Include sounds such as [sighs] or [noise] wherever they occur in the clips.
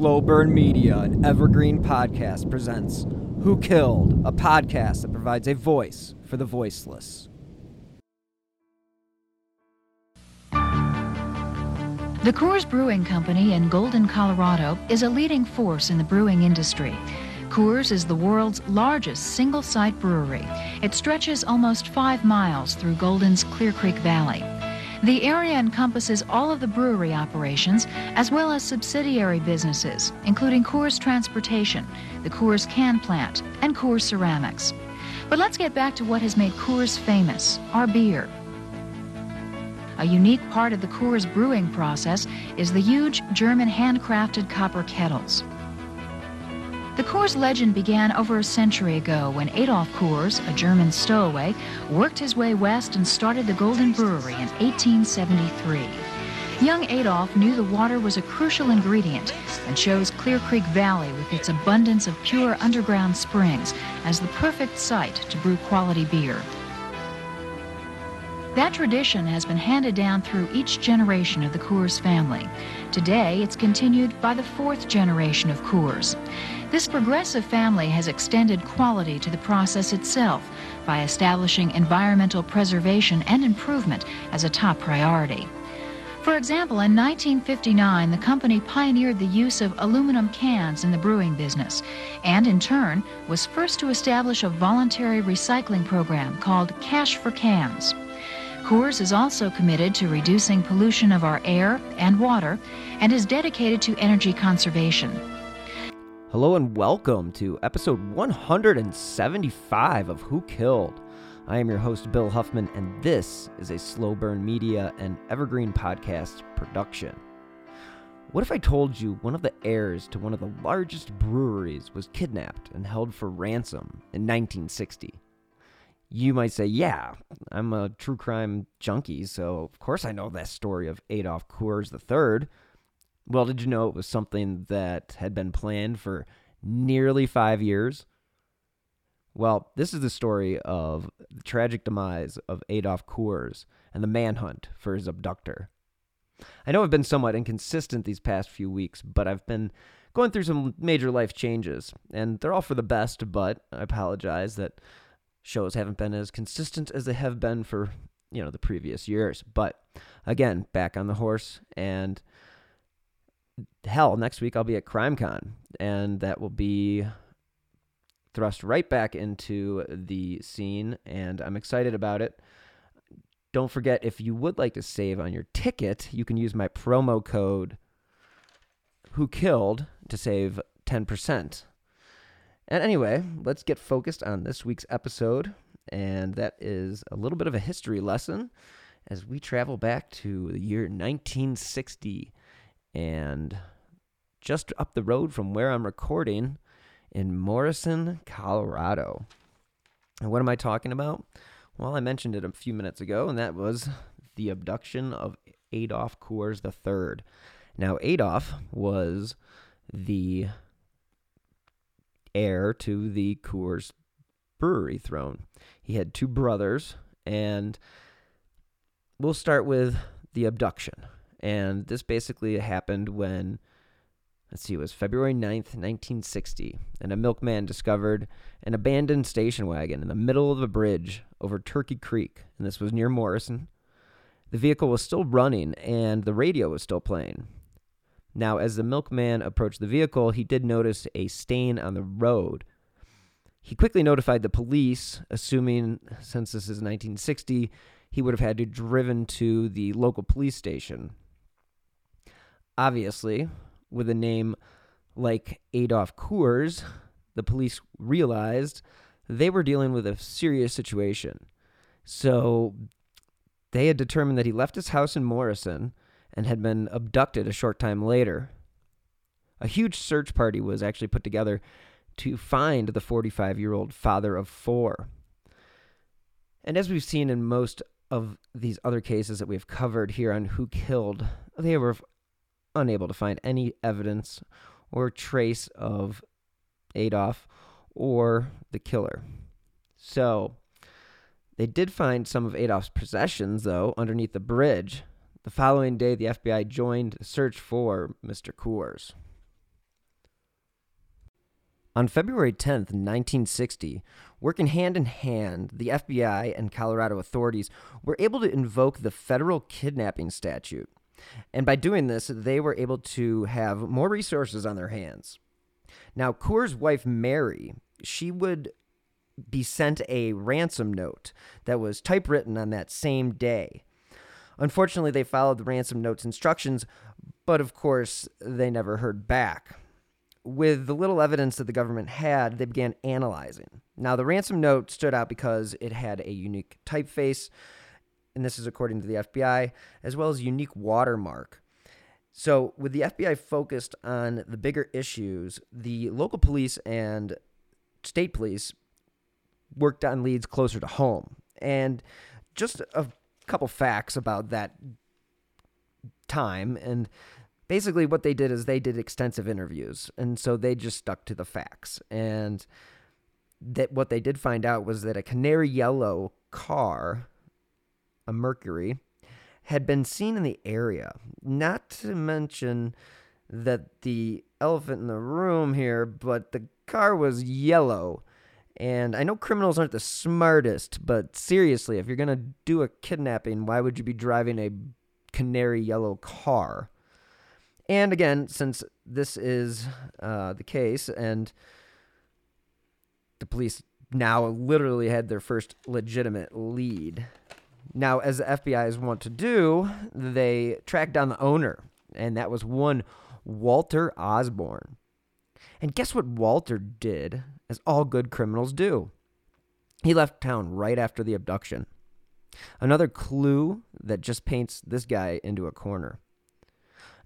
Slow Burn Media, an evergreen podcast, presents Who Killed, a podcast that provides a voice for the voiceless. The Coors Brewing Company in Golden, Colorado is a leading force in the brewing industry. Coors is the world's largest single site brewery. It stretches almost five miles through Golden's Clear Creek Valley. The area encompasses all of the brewery operations as well as subsidiary businesses, including Coors Transportation, the Coors Can Plant, and Coors Ceramics. But let's get back to what has made Coors famous our beer. A unique part of the Coors brewing process is the huge German handcrafted copper kettles. The Coors legend began over a century ago when Adolf Coors, a German stowaway, worked his way west and started the Golden Brewery in 1873. Young Adolf knew the water was a crucial ingredient and chose Clear Creek Valley with its abundance of pure underground springs as the perfect site to brew quality beer. That tradition has been handed down through each generation of the Coors family. Today, it's continued by the fourth generation of Coors. This progressive family has extended quality to the process itself by establishing environmental preservation and improvement as a top priority. For example, in 1959, the company pioneered the use of aluminum cans in the brewing business, and in turn was first to establish a voluntary recycling program called Cash for Cans. Coors is also committed to reducing pollution of our air and water and is dedicated to energy conservation. Hello and welcome to episode 175 of Who Killed. I am your host, Bill Huffman, and this is a Slow Burn Media and Evergreen Podcast production. What if I told you one of the heirs to one of the largest breweries was kidnapped and held for ransom in 1960? You might say, Yeah, I'm a true crime junkie, so of course I know that story of Adolf Coors III. Well, did you know it was something that had been planned for nearly five years? Well, this is the story of the tragic demise of Adolf Coors and the manhunt for his abductor. I know I've been somewhat inconsistent these past few weeks, but I've been going through some major life changes, and they're all for the best, but I apologize that shows haven't been as consistent as they have been for, you know, the previous years. But again, back on the horse and hell, next week I'll be at CrimeCon, and that will be thrust right back into the scene, and I'm excited about it. Don't forget, if you would like to save on your ticket, you can use my promo code Who Killed to save 10%. And anyway, let's get focused on this week's episode, and that is a little bit of a history lesson as we travel back to the year 1960 and just up the road from where I'm recording in Morrison, Colorado. And what am I talking about? Well, I mentioned it a few minutes ago, and that was the abduction of Adolf Coors III. Now, Adolf was the heir to the Coors brewery throne. He had two brothers, and we'll start with the abduction. And this basically happened when, let's see, it was February 9th, 1960, and a milkman discovered an abandoned station wagon in the middle of a bridge over Turkey Creek, and this was near Morrison. The vehicle was still running, and the radio was still playing. Now, as the milkman approached the vehicle, he did notice a stain on the road. He quickly notified the police, assuming since this is 1960, he would have had to driven to the local police station. Obviously, with a name like Adolf Coors, the police realized they were dealing with a serious situation. So they had determined that he left his house in Morrison and had been abducted a short time later. A huge search party was actually put together to find the 45 year old father of four. And as we've seen in most of these other cases that we've covered here on Who Killed, they were unable to find any evidence or trace of Adolf or the killer. So, they did find some of Adolf's possessions, though, underneath the bridge, the following day, the FBI joined the search for Mr. Coors. On February 10th, 1960, working hand in hand, the FBI and Colorado authorities were able to invoke the federal kidnapping statute. And by doing this, they were able to have more resources on their hands. Now, Coor's wife, Mary, she would be sent a ransom note that was typewritten on that same day. Unfortunately, they followed the ransom note's instructions, but of course, they never heard back. With the little evidence that the government had, they began analyzing. Now, the ransom note stood out because it had a unique typeface, and this is according to the FBI, as well as unique watermark. So, with the FBI focused on the bigger issues, the local police and state police worked on leads closer to home. And just a couple facts about that time. And basically, what they did is they did extensive interviews. And so they just stuck to the facts. And that what they did find out was that a canary yellow car, a Mercury, had been seen in the area. Not to mention that the elephant in the room here, but the car was yellow. And I know criminals aren't the smartest, but seriously, if you're going to do a kidnapping, why would you be driving a canary yellow car? And again, since this is uh, the case, and the police now literally had their first legitimate lead. Now, as the FBI's want to do, they tracked down the owner, and that was one Walter Osborne. And guess what Walter did, as all good criminals do? He left town right after the abduction. Another clue that just paints this guy into a corner.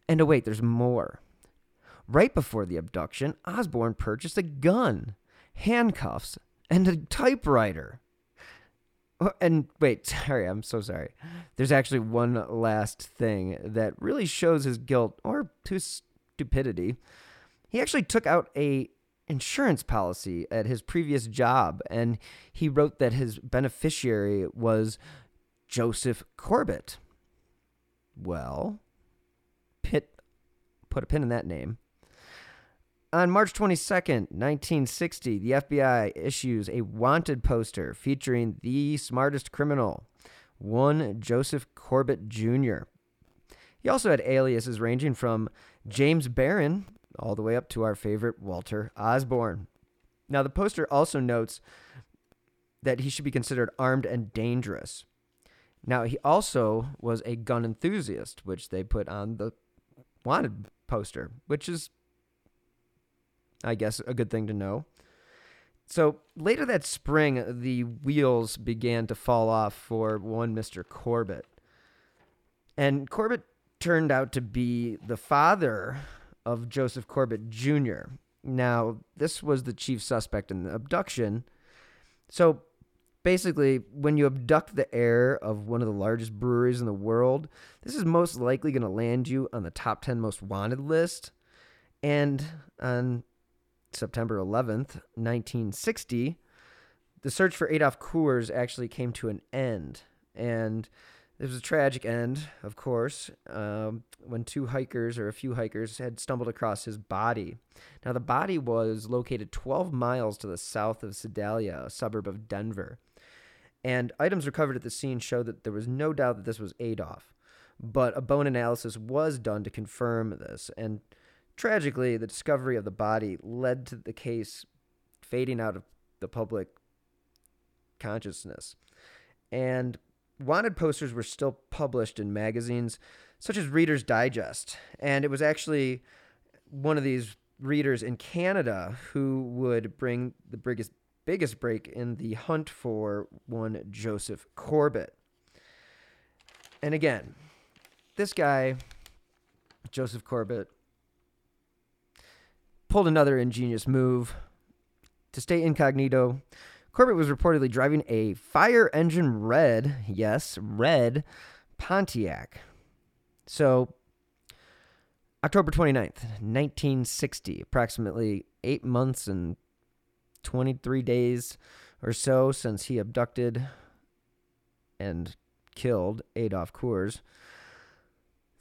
And oh, wait, there's more. Right before the abduction, Osborne purchased a gun, handcuffs, and a typewriter. And wait, [laughs] sorry, I'm so sorry. There's actually one last thing that really shows his guilt or his stupidity. He actually took out a insurance policy at his previous job and he wrote that his beneficiary was Joseph Corbett. Well, Pitt put a pin in that name. On March 22nd, 1960, the FBI issues a wanted poster featuring the smartest criminal, one Joseph Corbett Jr. He also had aliases ranging from James Barron all the way up to our favorite Walter Osborne. Now, the poster also notes that he should be considered armed and dangerous. Now, he also was a gun enthusiast, which they put on the wanted poster, which is I guess, a good thing to know. So later that spring, the wheels began to fall off for one Mr. Corbett. And Corbett turned out to be the father of Joseph Corbett Jr. Now, this was the chief suspect in the abduction. So basically, when you abduct the heir of one of the largest breweries in the world, this is most likely going to land you on the top 10 most wanted list. And on September 11th, 1960, the search for Adolf Coors actually came to an end. And it was a tragic end, of course, um, when two hikers or a few hikers had stumbled across his body. Now, the body was located 12 miles to the south of Sedalia, a suburb of Denver. And items recovered at the scene show that there was no doubt that this was Adolf. But a bone analysis was done to confirm this. And Tragically, the discovery of the body led to the case fading out of the public consciousness. And wanted posters were still published in magazines such as Reader's Digest. And it was actually one of these readers in Canada who would bring the biggest, biggest break in the hunt for one Joseph Corbett. And again, this guy, Joseph Corbett, pulled another ingenious move. To stay incognito, Corbett was reportedly driving a fire engine red, yes, red Pontiac. So, October 29th, 1960, approximately eight months and 23 days or so since he abducted and killed Adolf Coors.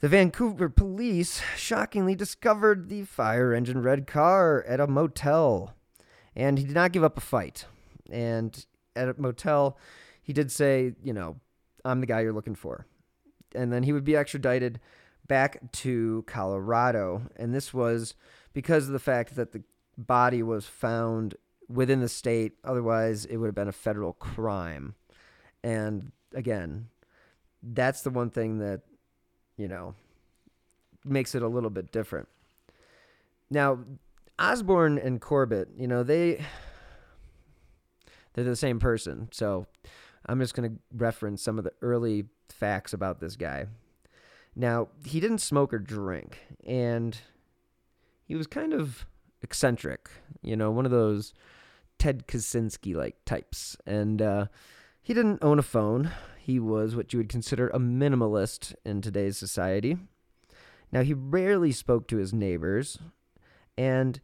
The Vancouver police shockingly discovered the fire engine red car at a motel. And he did not give up a fight. And at a motel, he did say, you know, I'm the guy you're looking for. And then he would be extradited back to Colorado. And this was because of the fact that the body was found within the state. Otherwise, it would have been a federal crime. And again, that's the one thing that, you know, makes it a little bit different. Now, Osborne and Corbett, you know, they they're the same person. So I'm just going to reference some of the early facts about this guy. Now, he didn't smoke or drink, and he was kind of eccentric, you know, one of those Ted Kaczynski like types. And uh, he didn't own a phone. He was what you would consider a minimalist in today's society. Now, he rarely spoke to his neighbors, and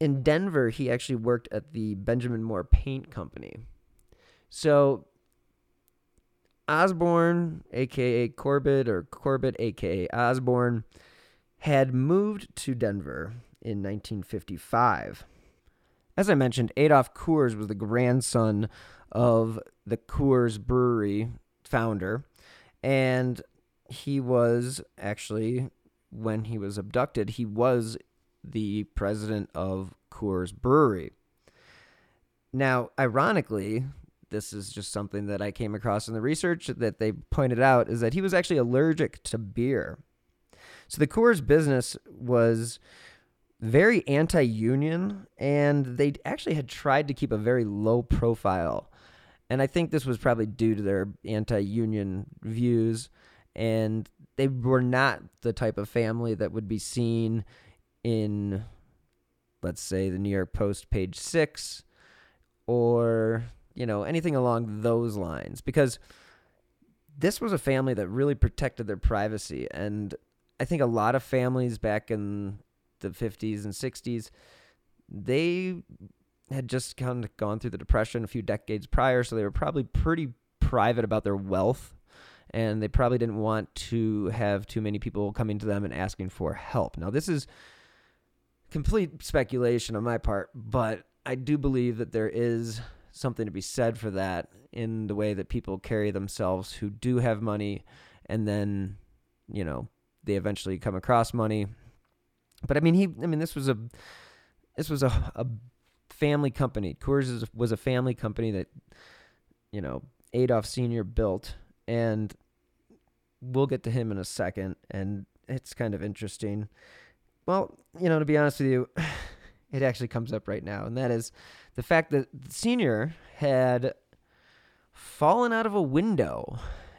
in Denver, he actually worked at the Benjamin Moore Paint Company. So Osborne, aka Corbett, or Corbett, aka Osborne, had moved to Denver in 1955. As I mentioned, Adolf Coors was the grandson of the Coors Brewery founder, and he was actually, when he was abducted, he was the president of Coors Brewery. Now, ironically, this is just something that I came across in the research that they pointed out is that he was actually allergic to beer. So the Coors business was very anti union, and they actually had tried to keep a very low profile. And I think this was probably due to their anti union views. And they were not the type of family that would be seen in, let's say, the New York Post, page six, or, you know, anything along those lines. Because this was a family that really protected their privacy. And I think a lot of families back in the 50s and 60s, they had just kind of gone through the depression a few decades prior, so they were probably pretty private about their wealth and they probably didn't want to have too many people coming to them and asking for help. Now, this is complete speculation on my part, but I do believe that there is something to be said for that in the way that people carry themselves who do have money and then, you know, they eventually come across money. But I mean, he, I mean, this was a, this was a, a family company. Coors was a family company that, you know, Adolf Sr. built. And we'll get to him in a second. And it's kind of interesting. Well, you know, to be honest with you, [sighs] it actually comes up right now. And that is the fact that the senior had fallen out of a window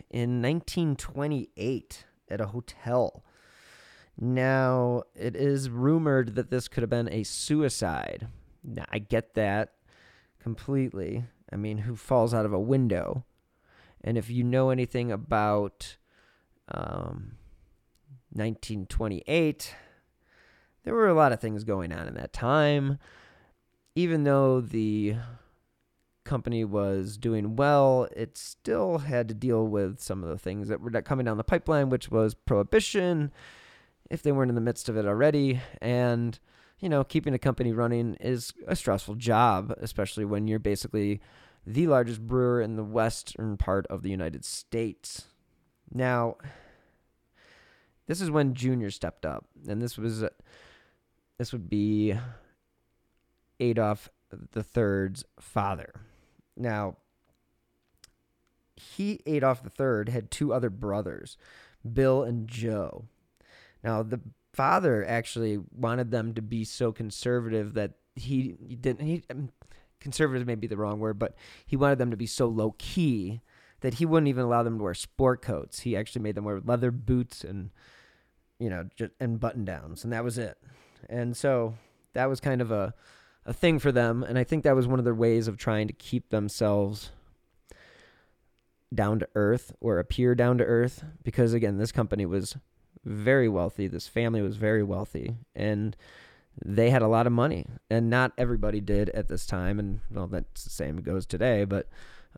in 1928 at a hotel. Now, it is rumored that this could have been a suicide. Now, I get that completely. I mean, who falls out of a window? And if you know anything about um, 1928, there were a lot of things going on in that time. Even though the company was doing well, it still had to deal with some of the things that were coming down the pipeline, which was prohibition, if they weren't in the midst of it already. And, you know, keeping a company running is a stressful job, especially when you're basically the largest brewer in the western part of the United States. Now, this is when Junior stepped up, and this was this would be Adolf the Third's father. Now, he Adolf the Third had two other brothers, Bill and Joe. Now, the father actually wanted them to be so conservative that he, he didn't. He um, conservative may be the wrong word, but he wanted them to be so low key that he wouldn't even allow them to wear sport coats. He actually made them wear leather boots and you know just, and button downs, and that was it. And so that was kind of a a thing for them, and I think that was one of their ways of trying to keep themselves down to earth or appear down to earth because again, this company was very wealthy. This family was very wealthy and they had a lot of money, and not everybody did at this time. And well, that's the same goes today, but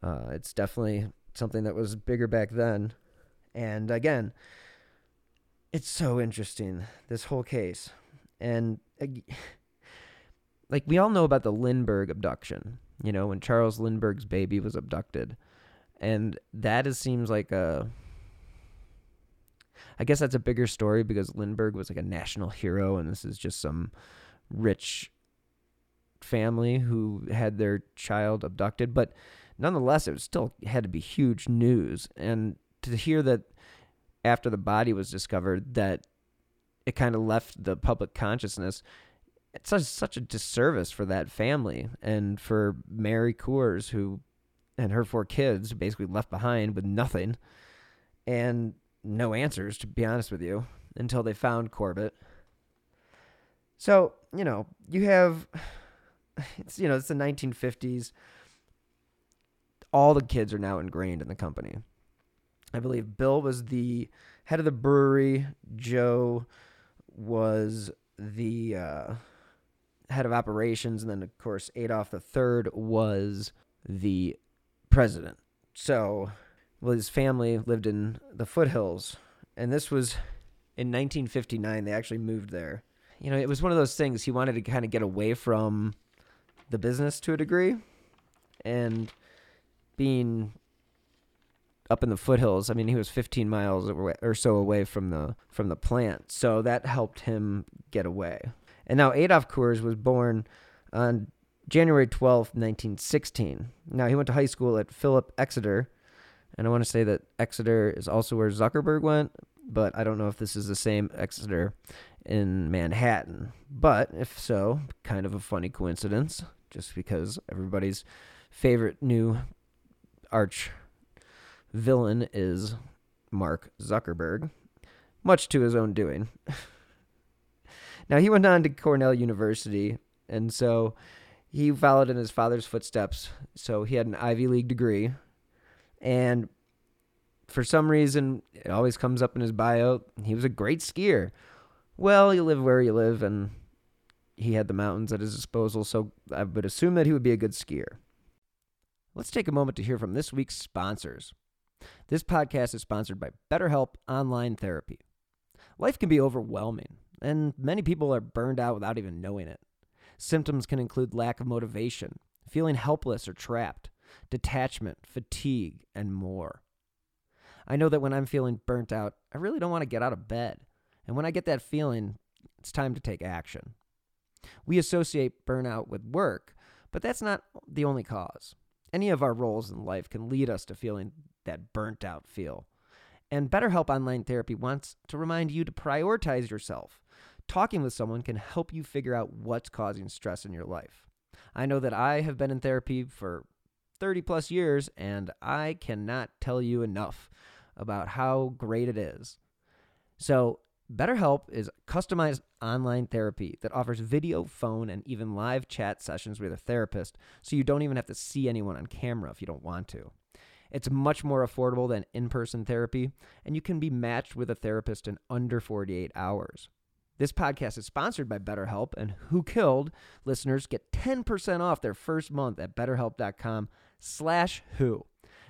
uh, it's definitely something that was bigger back then. And again, it's so interesting this whole case, and uh, [sighs] like we all know about the Lindbergh abduction, you know, when Charles Lindbergh's baby was abducted. And that is seems like a I guess that's a bigger story because Lindbergh was like a national hero and this is just some rich family who had their child abducted, but nonetheless it still had to be huge news and to hear that after the body was discovered that it kind of left the public consciousness it's such, such a disservice for that family and for Mary Coors, who and her four kids basically left behind with nothing and no answers, to be honest with you, until they found Corbett. So, you know, you have, [sighs] it's, you know, it's the 1950s. All the kids are now ingrained in the company. I believe Bill was the head of the brewery. Joe was the, uh, head of operations, and then of course Adolf III was the president. So, well, his family lived in the foothills, and this was in 1959. They actually moved there. You know, it was one of those things he wanted to kind of get away from the business to a degree, and being up in the foothills. I mean, he was 15 miles or so away from the from the plant, so that helped him get away. And now Adolf Coors was born on January 12th, 1916. Now he went to high school at Philip Exeter, and I want to say that Exeter is also where Zuckerberg went, but I don't know if this is the same Exeter in Manhattan. But if so, kind of a funny coincidence, just because everybody's favorite new arch villain is Mark Zuckerberg, much to his own doing. [laughs] Now he went on to Cornell University, and so he followed in his father's footsteps. So he had an Ivy League degree, and for some reason, it always comes up in his bio. He was a great skier. Well, you live where you live, and he had the mountains at his disposal, so I would assume that he would be a good skier. Let's take a moment to hear from this week's sponsors. This podcast is sponsored by BetterHelp Online Therapy. Life can be overwhelming and many people are burned out without even knowing it. Symptoms can include lack of motivation, feeling helpless or trapped, detachment, fatigue, and more. I know that when I'm feeling burnt out, I really don't want to get out of bed. And when I get that feeling, it's time to take action. We associate burnout with work, but that's not the only cause. Any of our roles in life can lead us to feeling that burnt out feel. And BetterHelp Online Therapy wants to remind you to prioritize yourself Talking with someone can help you figure out what's causing stress in your life. I know that I have been in therapy for 30 plus years, and I cannot tell you enough about how great it is. So, BetterHelp is customized online therapy that offers video, phone, and even live chat sessions with a therapist, so you don't even have to see anyone on camera if you don't want to. It's much more affordable than in person therapy, and you can be matched with a therapist in under 48 hours. This podcast is sponsored by BetterHelp, and Who Killed listeners get 10% off their first month at betterhelp.com slash who.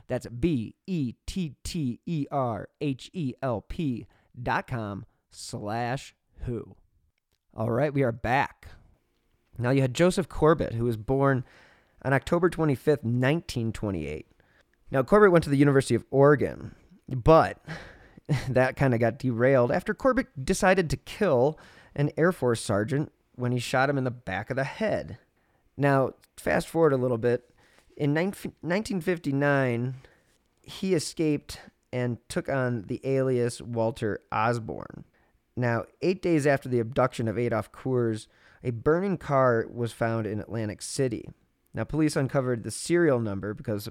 That's B-E-T-T-E-R-H-E-L-P dot com slash who. All right, we are back. Now you had Joseph Corbett, who was born on October 25th, 1928. Now Corbett went to the University of Oregon, but [laughs] that kind of got derailed after Corbett decided to kill an Air Force sergeant when he shot him in the back of the head. Now, fast forward a little bit. In 1959, he escaped and took on the alias Walter Osborne. Now, eight days after the abduction of Adolf Coors, a burning car was found in Atlantic City. Now, police uncovered the serial number because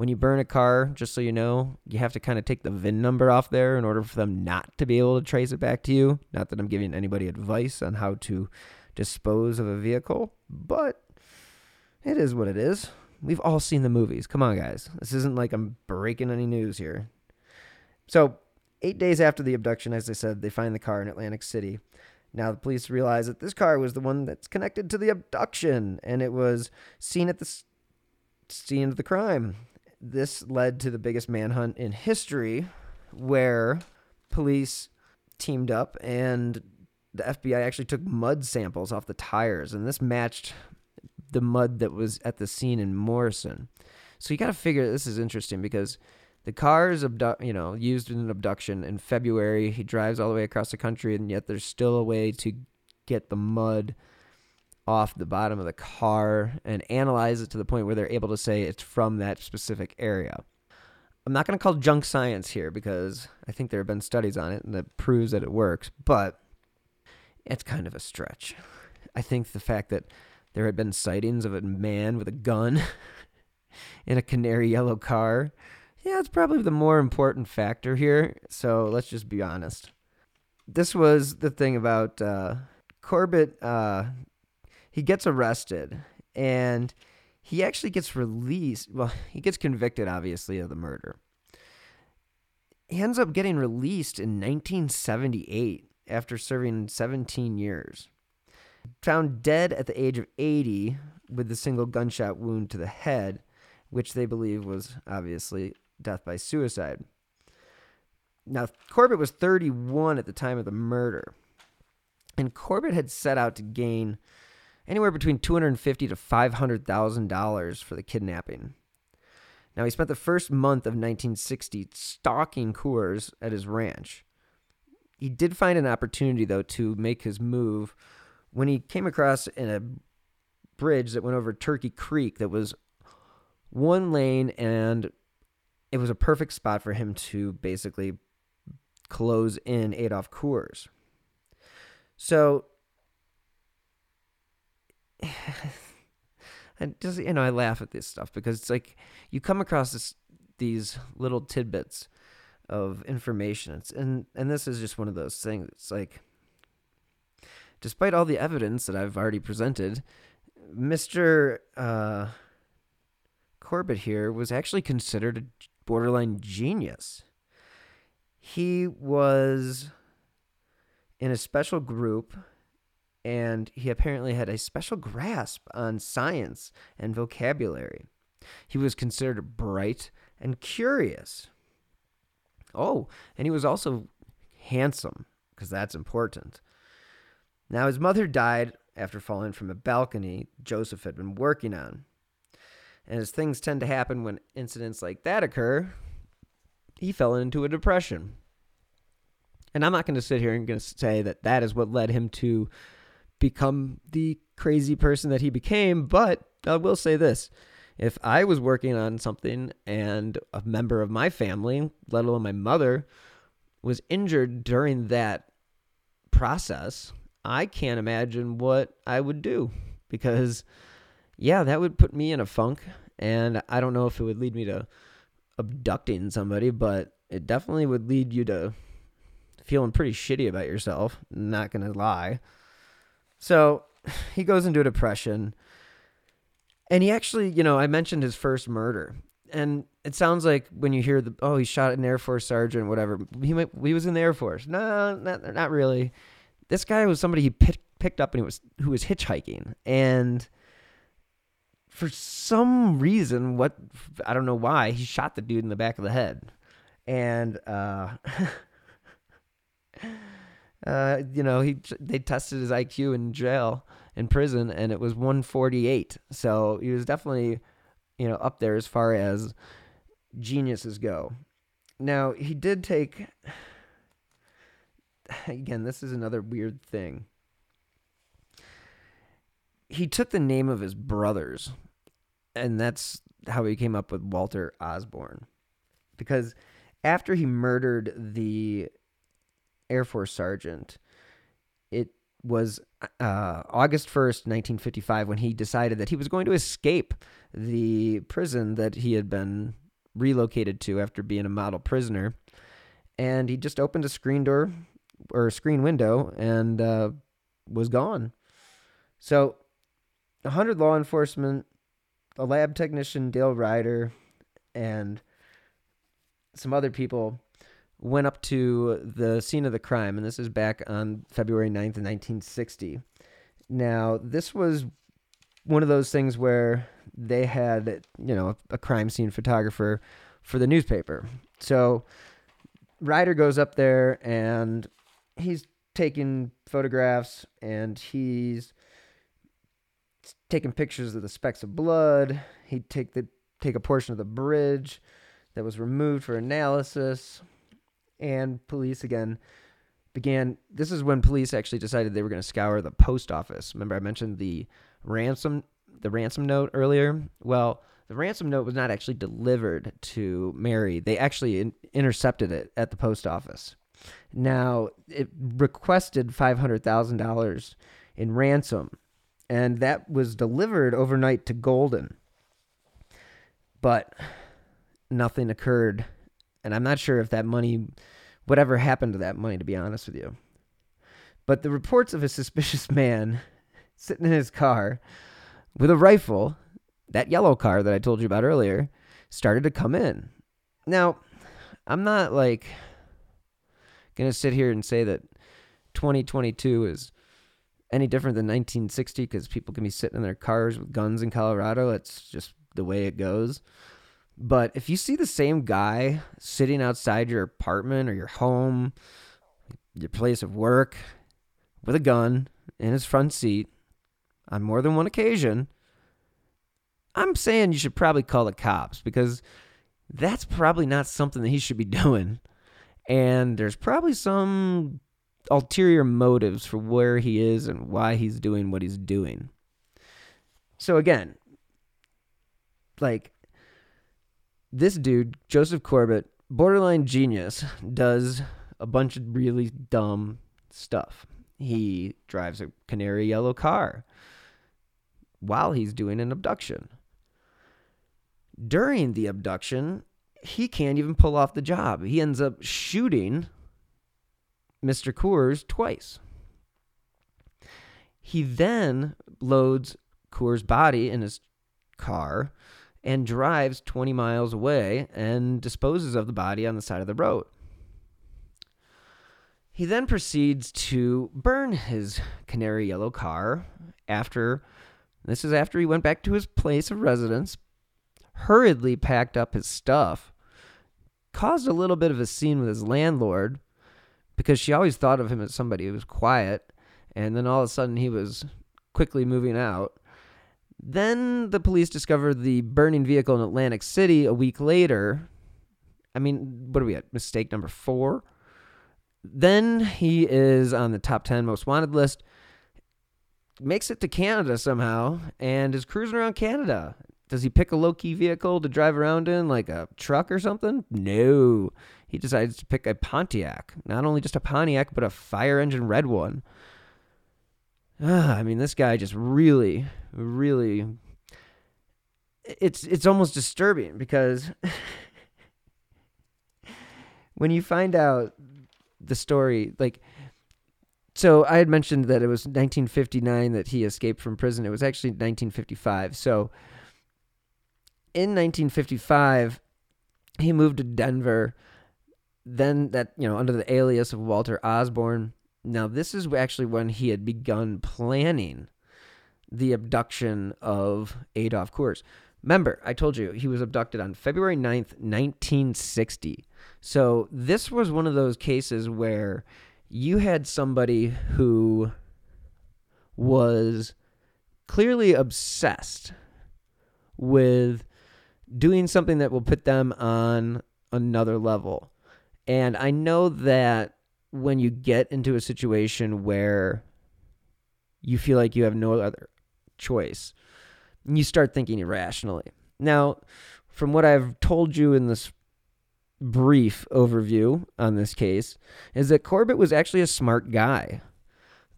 when you burn a car, just so you know, you have to kind of take the VIN number off there in order for them not to be able to trace it back to you. Not that I'm giving anybody advice on how to dispose of a vehicle, but it is what it is. We've all seen the movies. Come on, guys. This isn't like I'm breaking any news here. So, eight days after the abduction, as I said, they find the car in Atlantic City. Now, the police realize that this car was the one that's connected to the abduction, and it was seen at the scene of the crime this led to the biggest manhunt in history where police teamed up and the FBI actually took mud samples off the tires, and this matched the mud that was at the scene in Morrison. So you got to figure this is interesting because the car is abdu- you know used in an abduction in February. He drives all the way across the country, and yet there's still a way to get the mud off the bottom of the car and analyze it to the point where they're able to say it's from that specific area. I'm not going to call junk science here because I think there have been studies on it and that proves that it works, but it's kind of a stretch. I think the fact that there had been sightings of a man with a gun [laughs] in a canary yellow car, yeah, it's probably the more important factor here. So let's just be honest. This was the thing about uh, Corbett. Uh, he gets arrested and he actually gets released. Well, he gets convicted, obviously, of the murder. He ends up getting released in 1978 after serving 17 years. Found dead at the age of 80 with a single gunshot wound to the head, which they believe was obviously death by suicide. Now, Corbett was 31 at the time of the murder, and Corbett had set out to gain anywhere between 250 to 500 thousand dollars for the kidnapping. Now, he spent the first month of 1960 stalking Coors at his ranch. He did find an opportunity, though, to make his move when he came across a bridge that went over Turkey Creek that was one lane and it was a perfect spot for him to basically close in Adolf Coors. So [laughs] and just you know, I laugh at this stuff because it's like you come across this these little tidbits of information. It's, and and this is just one of those things. It's like despite all the evidence that I've already presented, Mr. Uh, Corbett here was actually considered a borderline genius. He was in a special group and he apparently had a special grasp on science and vocabulary. He was considered bright and curious. Oh, and he was also handsome, because that's important. Now, his mother died after falling from a balcony Joseph had been working on. And as things tend to happen when incidents like that occur, he fell into a depression. And I'm not going to sit here and going to say that that is what led him to become the crazy person that he became, but I will say this. If I was working on something and a member of my family, let alone my mother, was injured during that process, I can't imagine what I would do because, yeah, that would put me in a funk. And I don't know if it would lead me to abducting somebody, but it definitely would lead you to feeling pretty shitty about yourself. Not going to lie. So [sighs] he goes into a depression. And he actually, you know, I mentioned his first murder. And it sounds like when you hear the, oh, he shot an Air Force sergeant, whatever. He might, he was in the Air Force. No, not, not really. This guy was somebody he picked, picked up and he was who was hitchhiking, and for some reason, what I don't know why, he shot the dude in the back of the head, and uh, [laughs] uh, you know, he they tested his IQ in jail in prison, and it was 148. So he was definitely, you know, up there as far as geniuses go. Now he did take. [sighs] Again, this is another weird thing. He took the name of his brothers, and that's how he came up with Walter Osborne, because after he murdered the Air Force sergeant. It was uh, August 1st, 1955, when he decided that he was going to escape the prison that he had been relocated to after being a model prisoner. And he just opened a screen door or a screen window and uh, was gone. So, 100 law enforcement, a lab technician, Dale Ryder, and some other people went up to the scene of the crime, and this is back on February 9th, 1960. Now, this was one of those things where they had, you know, a crime scene photographer for the newspaper. So Ryder goes up there and he's taking photographs and he's taking pictures of the specks of blood. He'd take the take a portion of the bridge that was removed for analysis. And police again began this is when police actually decided they were going to scour the post office. Remember I mentioned the ransom the ransom note earlier? Well, the ransom note was not actually delivered to Mary. They actually in- intercepted it at the post office. Now, it requested $500,000 in ransom, and that was delivered overnight to Golden. But nothing occurred, and I'm not sure if that money, whatever happened to that money, to be honest with you. But the reports of a [laughs] suspicious man sitting in his car with a rifle that yellow car that I told you about earlier started to come in. Now, I'm not like going to sit here and say that 2022 is any different than 1960 because people can be sitting in their cars with guns in Colorado. It's just the way it goes. But if you see the same guy sitting outside your apartment or your home, your place of work, with a gun in his front seat on more than one occasion, I'm saying you should probably call the cops because that's probably not something that he should be [laughs] doing. And there's probably some ulterior motives for where he is and why he's doing what he's doing. So, again, like this dude, Joseph Corbett, borderline genius, [laughs] does a bunch of really dumb stuff. He drives a canary yellow car while he's doing an abduction during the abduction, he can't even pull off the job. He ends up shooting Mr. Coors twice. He then loads Coors' body in his car and drives 20 miles away and disposes of the body on the side of the road. He then proceeds to burn his canary yellow car after this is after he went back to his place of residence, hurriedly packed up his stuff, caused a little bit of a scene with his landlord because she always thought of him as somebody who was quiet, and then all of a sudden he was quickly moving out. Then the police discover the burning vehicle in Atlantic City a week later. I mean, what are we at? Mistake number four. Then he is on the top 10 most wanted list, makes it to Canada somehow, and is cruising around Canada. Does he pick a low key vehicle to drive around in, like a truck or something? No. He decides to pick a Pontiac. Not only just a Pontiac, but a fire engine red one. Ah, I mean, this guy just really, really. It's it's almost disturbing because [laughs] when you find out the story, like, so I had mentioned that it was 1959 that he escaped from prison. It was actually 1955. So in 1955, he moved to Denver. Then that, you know, under the alias of Walter Osborne. Now, this is actually when he had begun planning the abduction of Adolf Coors. Remember, I told you he was abducted on February 9th, 1960. So this was one of those cases where you had somebody who was clearly obsessed with doing something that will put them on another level. And I know that when you get into a situation where you feel like you have no other choice, you start thinking irrationally. Now, from what I've told you in this brief overview on this case, is that Corbett was actually a smart guy.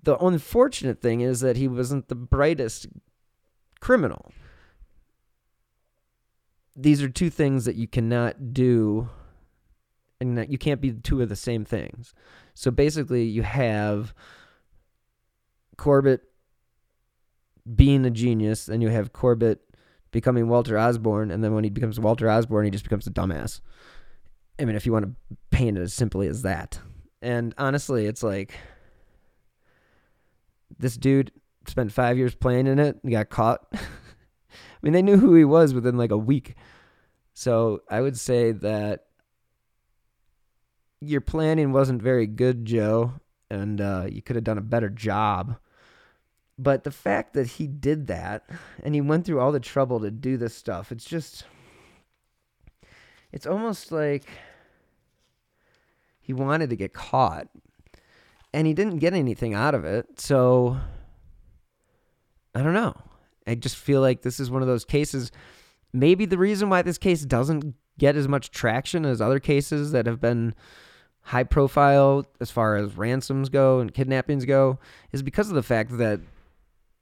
The unfortunate thing is that he wasn't the brightest criminal these are two things that you cannot do and you can't be two of the same things. So basically you have Corbett being a genius, and you have Corbett becoming Walter Osborne, and then when he becomes Walter Osborne, he just becomes a dumbass. I mean, if you want to paint it as simply as that. And honestly, it's like this dude spent five years playing in it and got caught. [laughs] I mean, they knew who he was within like a week. So I would say that your planning wasn't very good, Joe. and uh, you could have done a better job. But the fact that he did that and he went through all the trouble to do this stuff, it's just, it's almost like he wanted to get caught and he didn't get anything out of it. So I don't know. I just feel like this is one of those cases. Maybe the reason why this case doesn't get as much traction as other cases that have been high profile as far as ransoms go and kidnappings go is because of the fact that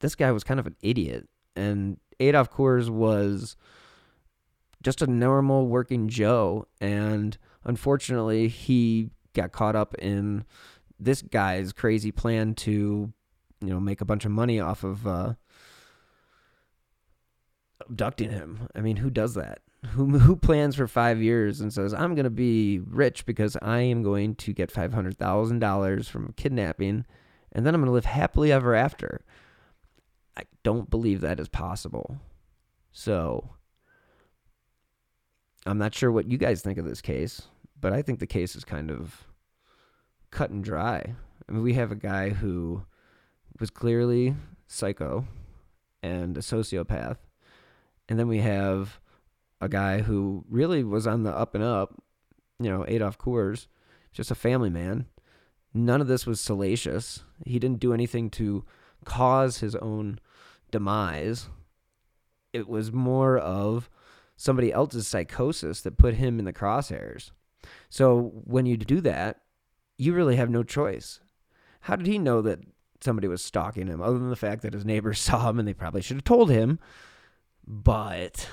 this guy was kind of an idiot and Adolph Coors was just a normal working Joe and unfortunately he got caught up in this guy's crazy plan to you know make a bunch of money off of uh, abducting him. I mean, who does that? Who [laughs] who plans for five years and says I'm going to be rich because I am going to get five hundred thousand dollars from kidnapping, and then I'm going to live happily ever after. I don't believe that is possible. So I'm not sure what you guys think of this case, but I think the case is kind of cut and dry. I mean, we have a guy who was clearly psycho and a sociopath, and then we have a guy who really was on the up and up, you know, Adolph Coors, just a family man. None of this was salacious. He didn't do anything to cause his own demise. It was more of somebody else's psychosis that put him in the crosshairs. So when you do that, you really have no choice. How did he know that somebody was stalking him other than the fact that his neighbors [laughs] saw him and they probably should have told him? But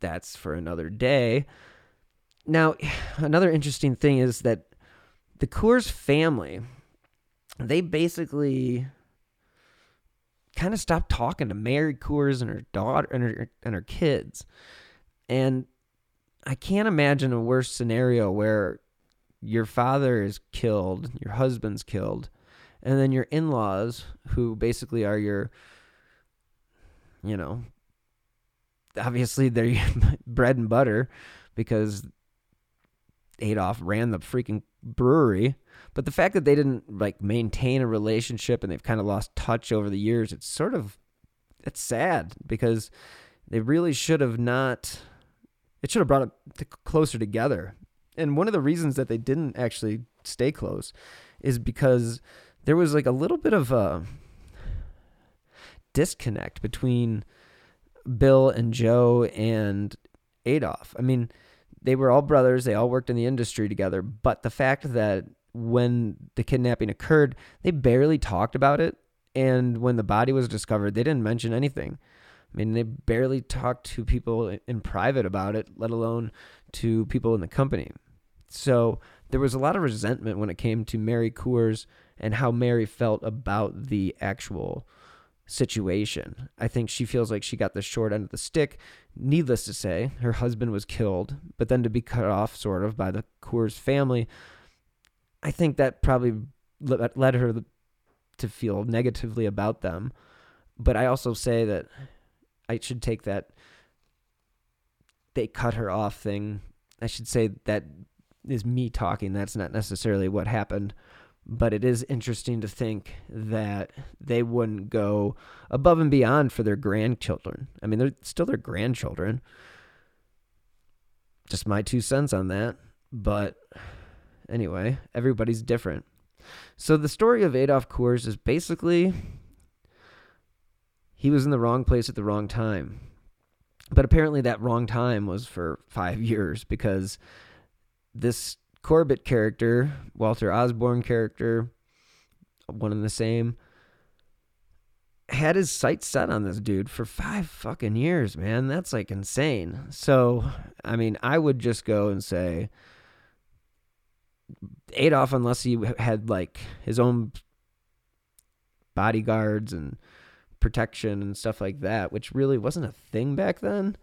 that's for another day. Now, [sighs] another interesting thing is that the Coors family, they basically kind of stopped talking to Mary Coors and her daughter and her and her kids. And I can't imagine a worse scenario where your father is killed, your husband's killed, and then your in-laws who basically are your you know, obviously they're [laughs] bread and butter because Adolph ran the freaking brewery. But the fact that they didn't like maintain a relationship and they've kind of lost touch over the years, it's sort of it's sad because they really should have not it should have brought it closer together. And one of the reasons that they didn't actually stay close is because there was like a little bit of a disconnect between Bill and Joe and Adolph. I mean, they were all brothers, they all worked in the industry together, but the fact that when the kidnapping occurred, they barely talked about it. And when the body was discovered, they didn't mention anything. I mean, they barely talked to people in private about it, let alone to people in the company. So there was a lot of resentment when it came to Mary Coors and how Mary felt about the actual situation. I think she feels like she got the short end of the stick. Needless to say, her husband was killed, but then to be cut off sort of by the Coors family, I think that probably led her to feel negatively about them. But I also say that I should take that they cut her off thing. I should say that is me talking. That's not necessarily what happened but it is interesting to think that they wouldn't go above and beyond for their grandchildren. I mean, they're still their grandchildren. Just my two cents on that. But anyway, everybody's different. So the story of Adolph Coors is basically he was in the wrong place at the wrong time. But apparently that wrong time was for 5 [laughs] years because this Corbett character, Walter Osborne character, one and the same, had his sights set on this dude for five fucking years, man. That's like insane. So, I mean, I would just go and say Adolph, unless he had like his own bodyguards and protection and stuff like that, which really wasn't a thing back then,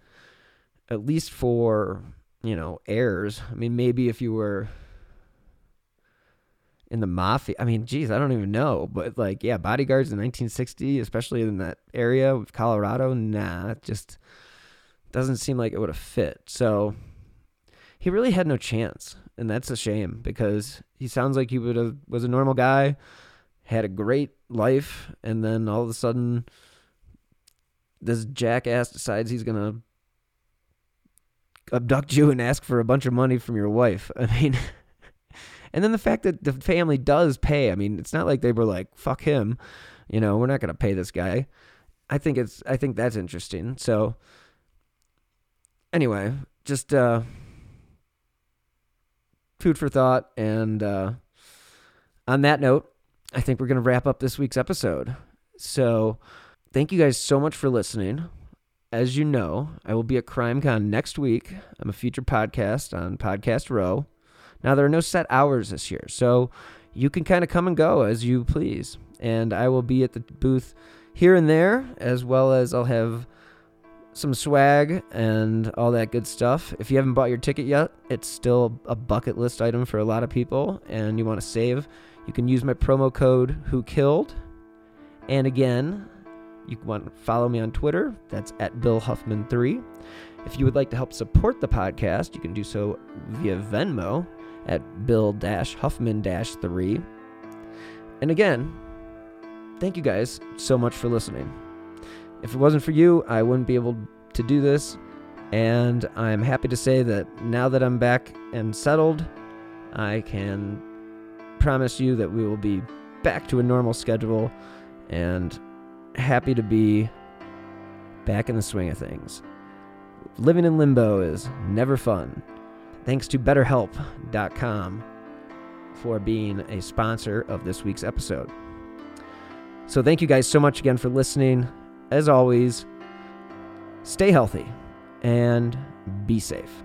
at least for you know, heirs. I mean, maybe if you were in the mafia, I mean, geez, I don't even know. But like, yeah, bodyguards in 1960, especially in that area of Colorado, nah, it just doesn't seem like it would have fit. So he really had no chance. And that's a shame because he sounds like he would have was a normal guy. had a great life, and then all of a sudden, this jackass decides he's gonna abduct you and ask for a bunch of money from your wife. [laughs] I mean, and then the fact that the family does pay. I mean, it's not like they were like, "Fuck him," you know, we're not gonna pay this guy. I think it's I think that's interesting. So anyway, just uh food for thought and uh on that note, I think we're going to wrap up this week's episode. So, thank you guys so much for listening. As you know, I will be at CrimeCon next week. I'm a feature podcast on Podcast Row. Now, there are no set hours this year, so you can kind of come and go as you please. And I will be at the booth here and there, as well as I'll have some swag and all that good stuff. If you haven't bought your ticket yet, it's still a bucket list item for a lot of people, and you want to save, you can use my promo code Who Killed. And again, you want to follow me on Twitter. That's at Bill Huffman3. If you would like to help support the podcast, you can do so via Venmo at Bill Huffman 3. And again, thank you guys so much for listening. If it wasn't for you, I wouldn't be able to do this. And I'm happy to say that now that I'm back and settled, I can promise you that we will be back to a normal schedule and happy to be back in the swing of things. Living in limbo is never fun. Thanks to BetterHelp.com for being a sponsor of this week's episode. So, thank you guys so much again for listening. As always, stay healthy and be safe.